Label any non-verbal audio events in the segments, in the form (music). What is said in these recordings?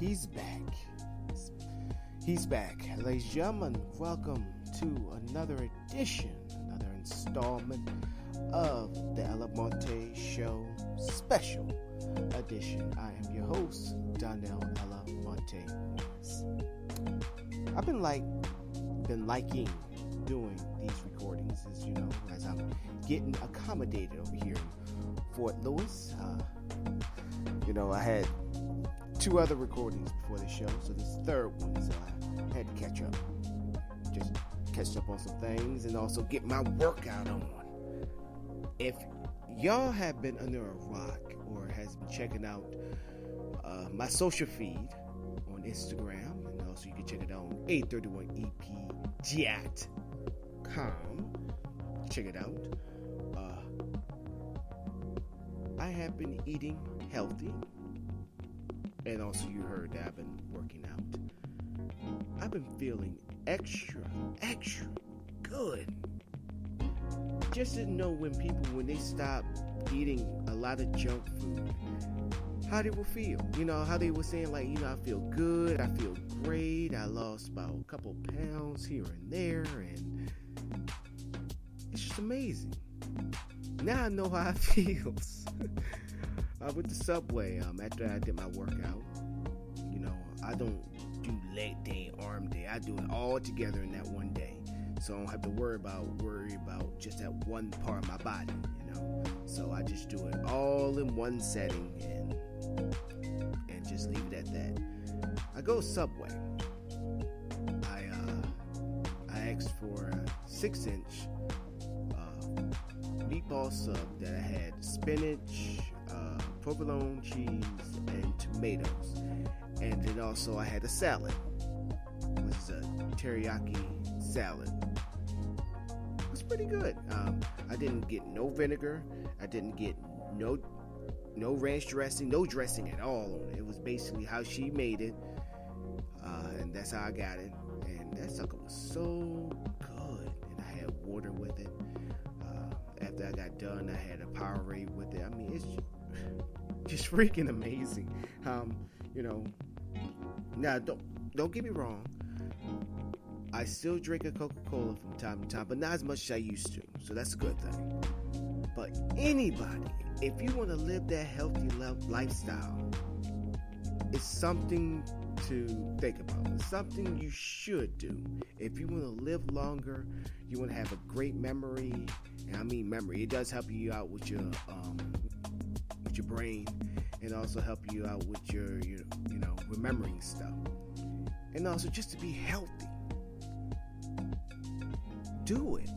He's back. He's back. Ladies and gentlemen, welcome to another edition, another installment of the Almonte Show Special Edition. I am your host, Donnell Ella Monte. I've been like been liking doing these recordings as you know, as I'm getting accommodated over here in Fort Lewis. Uh, you know, I had two other recordings before the show, so this third one, so I had to catch up. Just catch up on some things and also get my workout on. If y'all have been under a rock or has been checking out uh, my social feed on Instagram, and also you can check it out on 831epjat.com. Check it out. Uh, I have been eating healthy and also, you heard that I've been working out. I've been feeling extra, extra good. Just didn't know when people, when they stop eating a lot of junk food, how they will feel. You know, how they were saying, like, you know, I feel good, I feel great, I lost about a couple pounds here and there, and it's just amazing. Now I know how it (laughs) feels. I went to Subway um, after I did my workout. You know, I don't do leg day, arm day. I do it all together in that one day. So I don't have to worry about worry about just that one part of my body, you know. So I just do it all in one setting and and just leave it at that. I go Subway. I uh I asked for a six inch uh, meatball sub that I had spinach, provolone cheese, and tomatoes. And then also I had a salad, which is a teriyaki salad. It was pretty good. Um, I didn't get no vinegar. I didn't get no no ranch dressing, no dressing at all on it. It was basically how she made it, uh, and that's how I got it. And that sucker was so good. And I had water with it. Uh, after I got done, I had a Powerade with it. I mean, it's just (laughs) freaking amazing. Um, you know, now don't don't get me wrong. I still drink a Coca Cola from time to time, but not as much as I used to. So that's a good thing. But anybody, if you want to live that healthy lifestyle, it's something to think about. It's something you should do. If you want to live longer, you want to have a great memory, and I mean memory. It does help you out with your um, your brain, and also help you out with your, your you know remembering stuff, and also just to be healthy. Do it.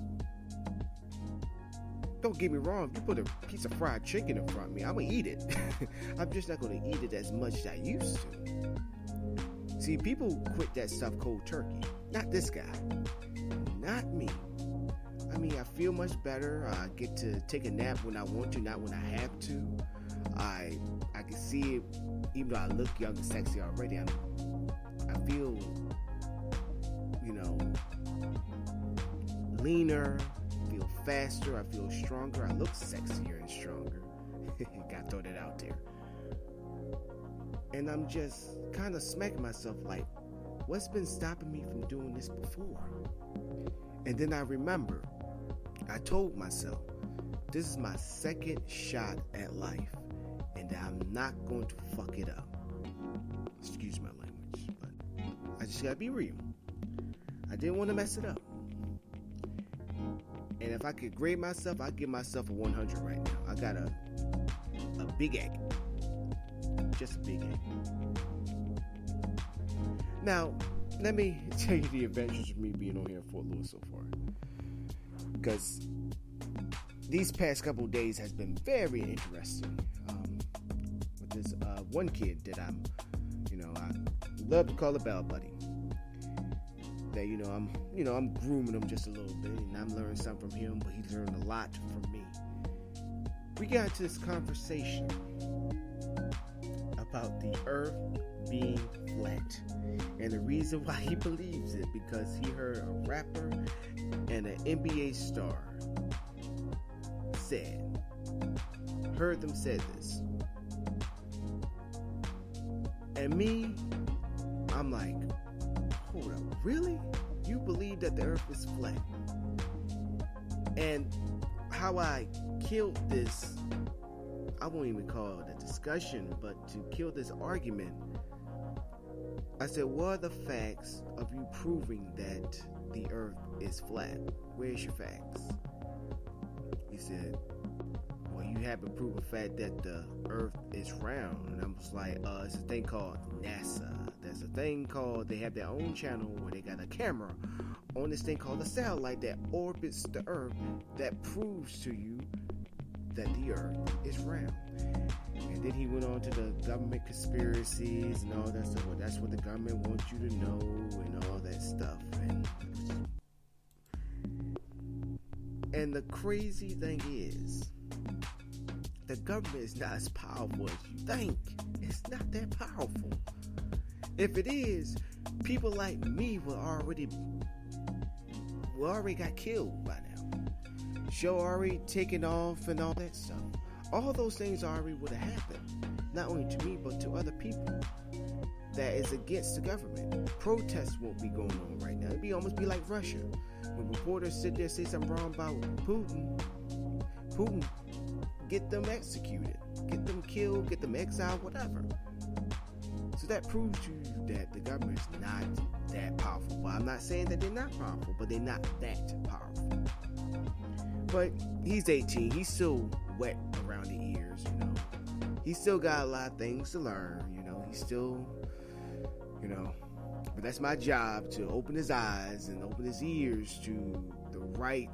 Don't get me wrong, if you put a piece of fried chicken in front of me, I'm gonna eat it. (laughs) I'm just not gonna eat it as much as I used to. See, people quit that stuff cold turkey. Not this guy. Not me. I mean, I feel much better. I get to take a nap when I want to, not when I have to. I I can see it, even though I look young and sexy already. I'm, I feel, you know, leaner, feel faster, I feel stronger, I look sexier and stronger. (laughs) Gotta throw that out there. And I'm just kind of smacking myself like, what's been stopping me from doing this before? And then I remember, I told myself, this is my second shot at life, and I'm not going to fuck it up. Excuse my language, but I just gotta be real. I didn't want to mess it up. And if I could grade myself, I'd give myself a 100 right now. I got a a big egg, just a big egg. Now, let me (laughs) tell you the adventures of me being on here in Fort Lewis so far. Because these past couple days has been very interesting. Um, this uh, one kid that I'm, you know, I love to call a bell buddy. That you know, I'm, you know, I'm grooming him just a little bit, and I'm learning something from him, but he learned a lot from me. We got into this conversation about the Earth being flat, and the reason why he believes it because he heard a rapper and an NBA star said, heard them said this. Me, I'm like, hold up, really? You believe that the earth is flat? And how I killed this, I won't even call it a discussion, but to kill this argument, I said, what are the facts of you proving that the earth is flat? Where's your facts? He said, You haven't proven the fact that the earth is round. And I was like, uh, it's a thing called NASA. There's a thing called, they have their own channel where they got a camera on this thing called a satellite that orbits the earth that proves to you that the earth is round. And then he went on to the government conspiracies and all that stuff. Well, that's what the government wants you to know and all that stuff. And And the crazy thing is, the government is not as powerful as you think. It's not that powerful. If it is, people like me will already will already got killed by now. Show already taken off and all that stuff. All those things already would have happened. Not only to me, but to other people that is against the government. Protests won't be going on right now. It'd be almost be like Russia when reporters sit there say something wrong about Putin, Putin, get them executed, get them killed, get them exiled, whatever. So that proves to you that the government is not that powerful. Well, I'm not saying that they're not powerful, but they're not that powerful. But he's 18. He's still wet around the ears, you know. He's still got a lot of things to learn, you know. He's still, you know, but that's my job to open his eyes and open his ears to the right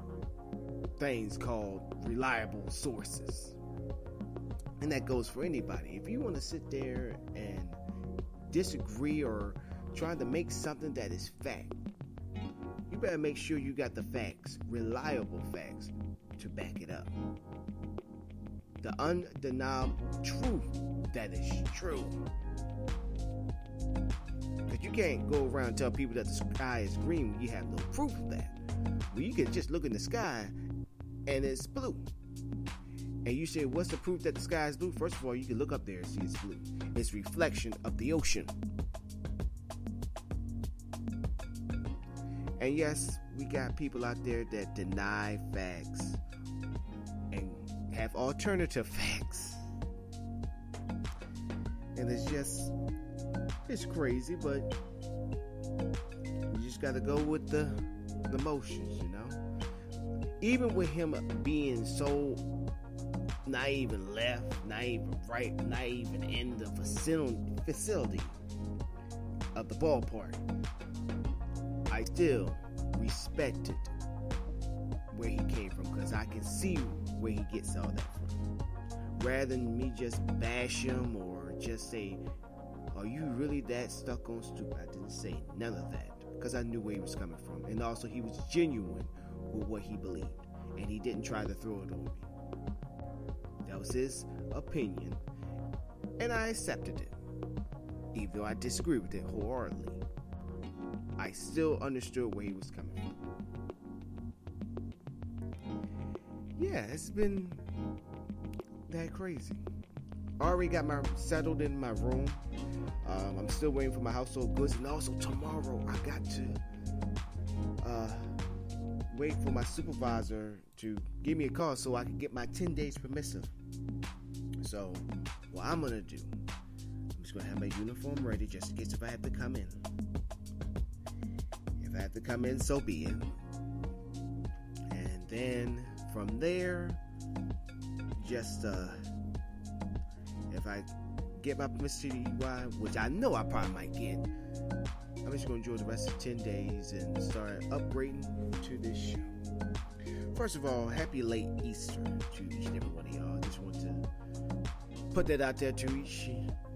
things called reliable sources. And that goes for anybody. If you want to sit there and disagree or trying to make something that is fact, you better make sure you got the facts, reliable facts, to back it up. The undeniable truth that is true. Because you can't go around and tell people that the sky is green when you have no proof of that. Well, you can just look in the sky and it's blue. And you say, what's the proof that the sky is blue? First of all, you can look up there and see it's blue. It's reflection of the ocean. And yes, we got people out there that deny facts and have alternative (laughs) facts. And it's just it's crazy, but you just got to go with the the motions. Even with him being so not even left, not even right, not even in the facility facility of the ballpark, I still respected where he came from because I can see where he gets all that from. Rather than me just bash him or just say are you really that stuck on stupid? I didn't say none of that because I knew where he was coming from. And also, he was genuine with what he believed. And he didn't try to throw it on me. That was his opinion. And I accepted it. Even though I disagreed with it wholeheartedly, I still understood where he was coming from. Yeah, it's been that crazy. Already got my settled in my room. Um, I'm still waiting for my household goods, and also tomorrow I got to wait for my supervisor to give me a call so I can get my 10 days permissive. So, what I'm gonna do, I'm just gonna have my uniform ready just in case if I have to come in. If I have to come in, so be it. And then from there, just uh, if I get my permission to which I know I probably might get, I'm just going to enjoy the rest of 10 days and start upgrading to this show. First of all, happy late Easter to each and every one of y'all. Just want to put that out there to each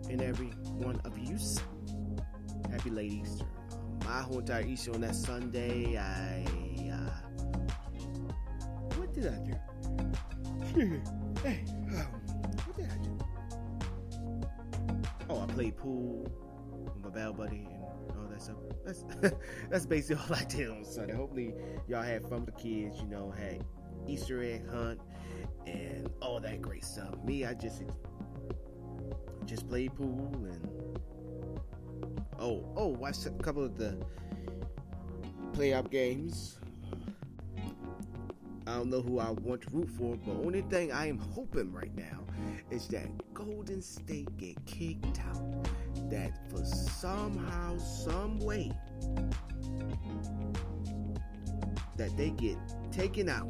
and every one of you. Happy late Easter. Um, my whole entire Easter on that Sunday, I. Uh, what did I do? (laughs) hey, um, what did I do? Oh, I played pool with my bell buddy stuff. That's (laughs) that's basically all I did on Sunday. Hopefully, y'all had fun with the kids. You know, had Easter egg hunt and all that great stuff. Me, I just just played pool and oh oh watched a couple of the playoff games. I don't know who I want to root for, but only thing I am hoping right now is that Golden State get kicked out. That for somehow, some way, that they get taken out.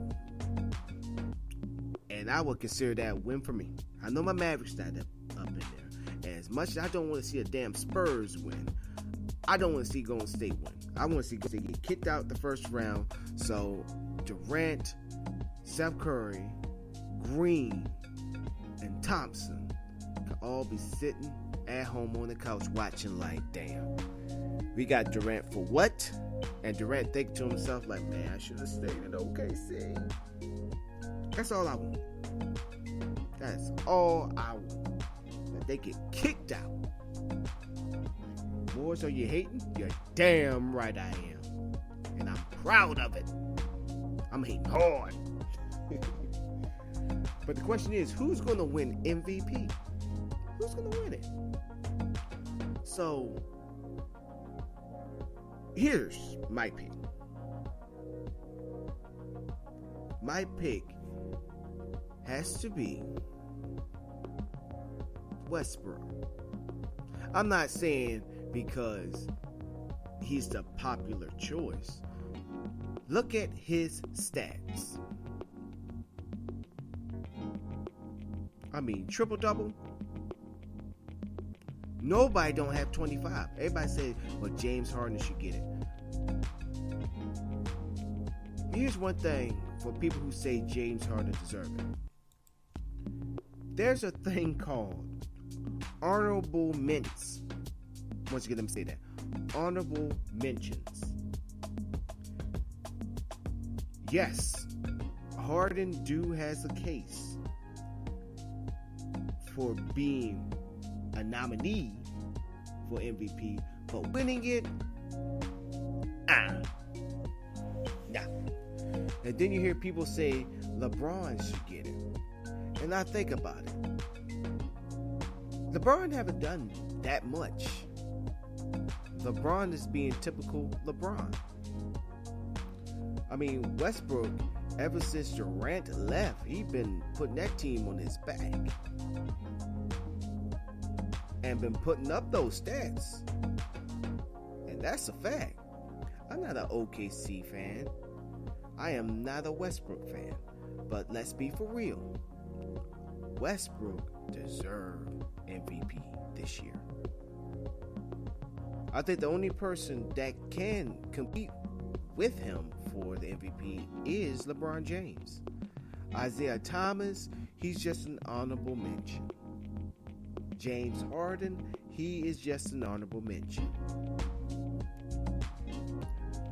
And I would consider that a win for me. I know my Mavericks not up in there. As much as I don't want to see a damn Spurs win, I don't want to see Golden State win. I want to see Golden State get kicked out the first round. So Durant, Steph Curry, Green, and Thompson can all be sitting at home on the couch watching like, damn, we got Durant for what? And Durant think to himself like, man, I should have stayed in OKC. That's all I want. That's all I want. That they get kicked out. More so you hating? You're damn right I am. And I'm proud of it. I'm hating (laughs) hard. but the question is, who's gonna win MVP? Who's gonna win it? So here's my pick. My pick has to be Westbrook. I'm not saying because he's the popular choice. Look at his stats. I mean, triple double. Nobody don't have 25. Everybody says, well, James Harden should get it. Here's one thing for people who say James Harden deserves it. There's a thing called honorable mentions. Once again, let me say that. Honorable mentions. Yes, Harden do has a case for being a nominee for MVP, but winning it, ah, nah. And then you hear people say LeBron should get it, and I think about it. LeBron haven't done that much. LeBron is being typical LeBron. I mean, Westbrook, ever since Durant left, he's been putting that team on his back and been putting up those stats. And that's a fact. I'm not an OKC fan. I am not a Westbrook fan. But let's be for real. Westbrook deserved MVP this year. I think the only person that can compete with him for the MVP is LeBron James. Isaiah Thomas, he's just an honorable mention. James Harden, he is just an honorable mention.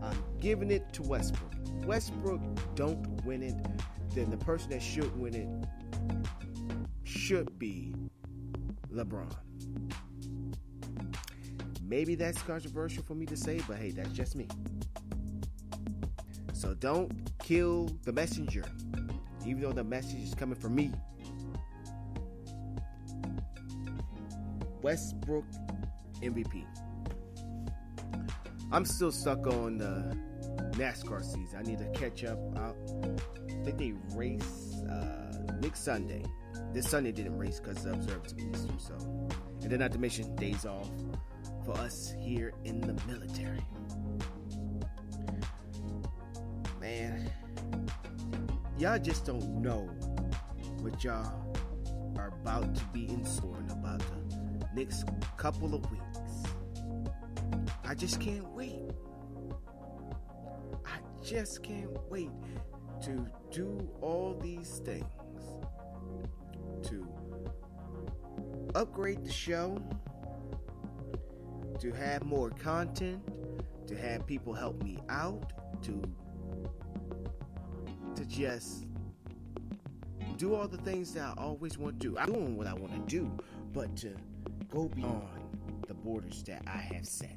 I'm giving it to Westbrook. Westbrook don't win it, then the person that should win it should be LeBron. Maybe that's controversial for me to say, but hey, that's just me. So don't kill the messenger, even though the message is coming from me. Westbrook MVP. I'm still stuck on the NASCAR season. I need to catch up. I think they race uh, next Sunday. This Sunday didn't race because of observance of Easter. So, and then not to mention days off for us here in the military. Y'all just don't know what y'all are about to be in store in about the next couple of weeks. I just can't wait. I just can't wait to do all these things to upgrade the show, to have more content, to have people help me out, to just do all the things that I always want to do. I'm doing what I want to do, but to go beyond the borders that I have set.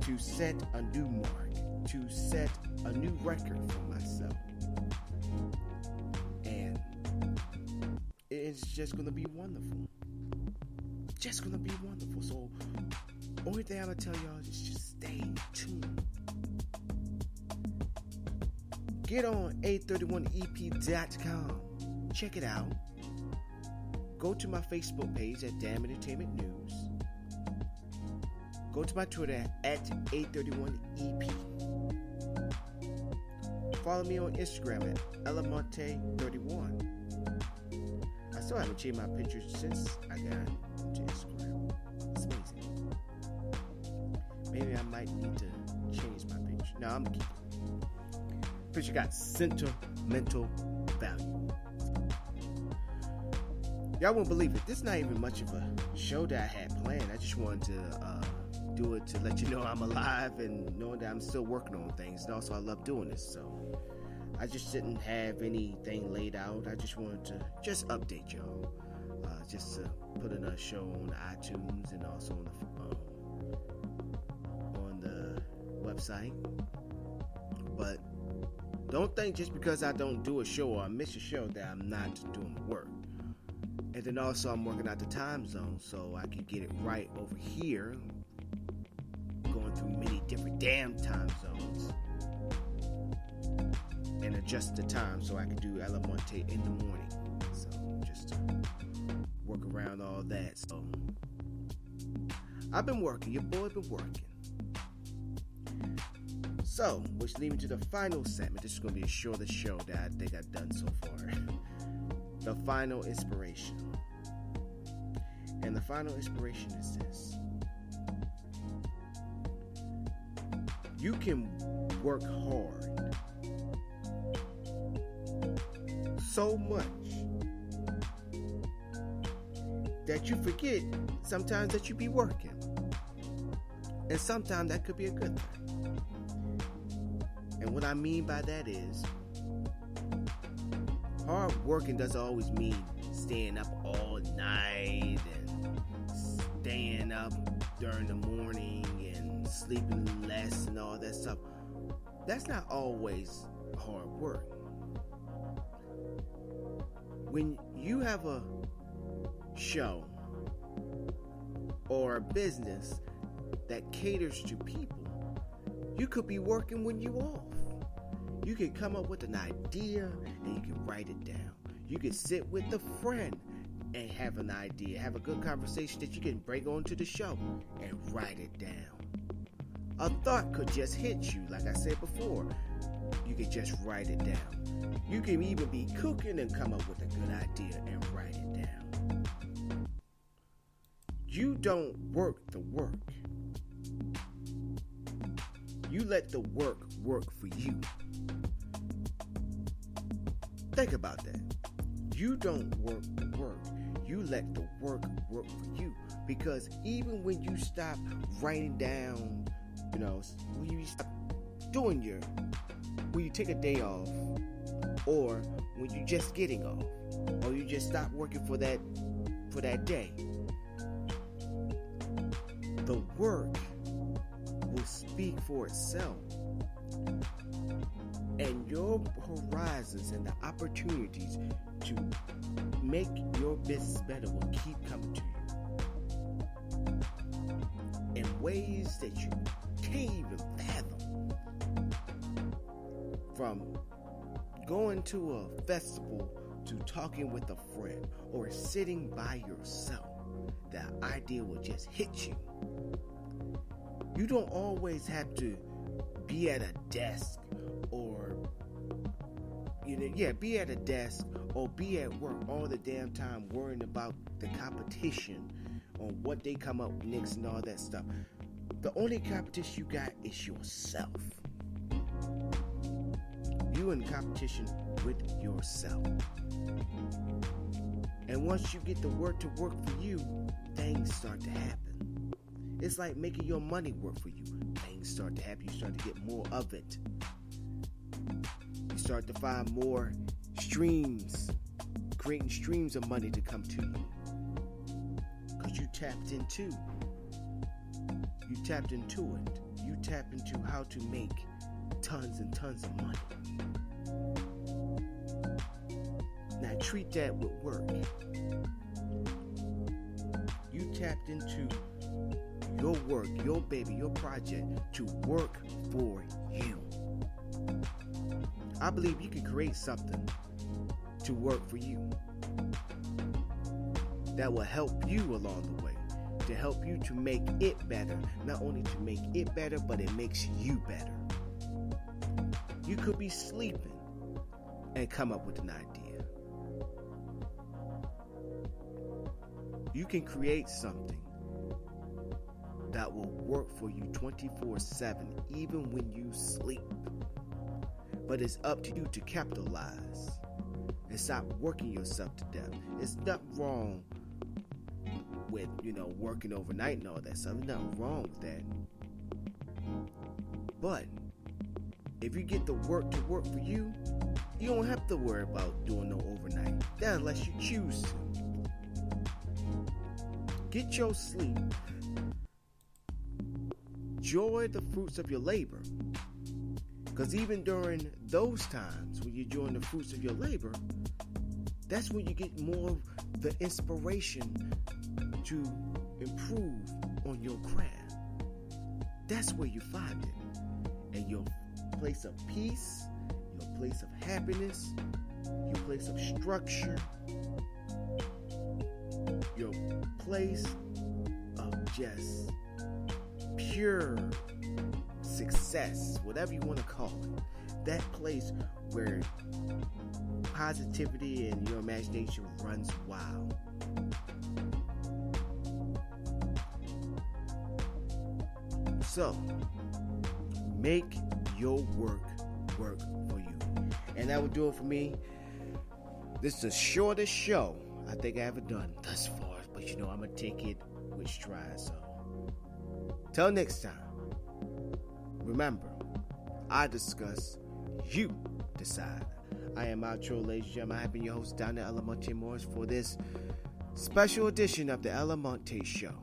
To set a new mark, to set a new record for myself. And it's just gonna be wonderful. Just gonna be wonderful. So only thing I'm gonna tell y'all is just stay tuned. Get on a31ep.com. Check it out. Go to my Facebook page at Damn Entertainment News. Go to my Twitter at A31EP. Follow me on Instagram at Elamonte31. I still haven't changed my pictures since I got to Instagram. It's amazing. Maybe I might need to change my picture. No, I'm keeping Picture got sentimental value. Y'all won't believe it. This is not even much of a show that I had planned. I just wanted to uh, do it to let you know I'm alive and knowing that I'm still working on things. And also, I love doing this. So I just didn't have anything laid out. I just wanted to just update y'all. Uh, just to put another show on iTunes and also on the um, on the website. But don't think just because I don't do a show or I miss a show that I'm not doing work. And then also I'm working out the time zone so I can get it right over here. Going through many different damn time zones. And adjust the time so I can do Almonte in the morning. So just work around all that. So I've been working, your boy been working. So, which leads me to the final segment. This is going to be a shortest show that I think I've done so far. (laughs) the final inspiration. And the final inspiration is this you can work hard so much that you forget sometimes that you be working. And sometimes that could be a good thing. And what I mean by that is hard working doesn't always mean staying up all night and staying up during the morning and sleeping less and all that stuff. That's not always hard work. When you have a show or a business that caters to people, you could be working when you off. You can come up with an idea and you can write it down. You can sit with a friend and have an idea, have a good conversation that you can bring onto the show and write it down. A thought could just hit you, like I said before. You can just write it down. You can even be cooking and come up with a good idea and write it down. You don't work the work. You let the work work for you. Think about that. You don't work the work. You let the work work for you. Because even when you stop writing down, you know, when you stop doing your, when you take a day off, or when you're just getting off, or you just stop working for that, for that day, the work will speak for itself. And your horizons and the opportunities to make your business better will keep coming to you in ways that you can't even fathom. From going to a festival to talking with a friend or sitting by yourself, that idea will just hit you you don't always have to be at a desk or you know yeah be at a desk or be at work all the damn time worrying about the competition on what they come up next and all that stuff. The only competition you got is yourself. You in competition with yourself. And once you get the work to work for you, things start to happen. It's like making your money work for you. Things start to happen. You start to get more of it. You start to find more streams, creating streams of money to come to you. Because you tapped into. You tapped into it. You tapped into how to make tons and tons of money. Now treat that with work. You tapped into your work, your baby, your project to work for you. I believe you can create something to work for you that will help you along the way, to help you to make it better. Not only to make it better, but it makes you better. You could be sleeping and come up with an idea. You can create something that will work for you 24 7, even when you sleep. But it's up to you to capitalize and stop working yourself to death. It's not wrong with, you know, working overnight and all that stuff. There's nothing wrong with that. But if you get the work to work for you, you don't have to worry about doing no overnight. That unless you choose to. Get your sleep. Enjoy the fruits of your labor. Because even during those times when you're enjoying the fruits of your labor, that's when you get more of the inspiration to improve on your craft. That's where you find it. And your place of peace, your place of happiness, your place of structure, your place of just pure success, whatever you want to call it. That place where positivity and your imagination runs wild. So, make your work work for you. And that would do it for me. This is the shortest show I think I ever done thus far, but you know I'm gonna take it with stride. So, till next time, remember, I discuss, you decide. I am Outro, ladies and gentlemen. I have been your host, Donna Elamonte Morris, for this special edition of the Almonte Show.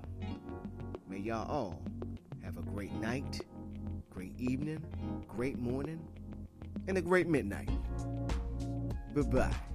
May y'all all have a great night, great evening, great morning, and a great midnight. Bye bye.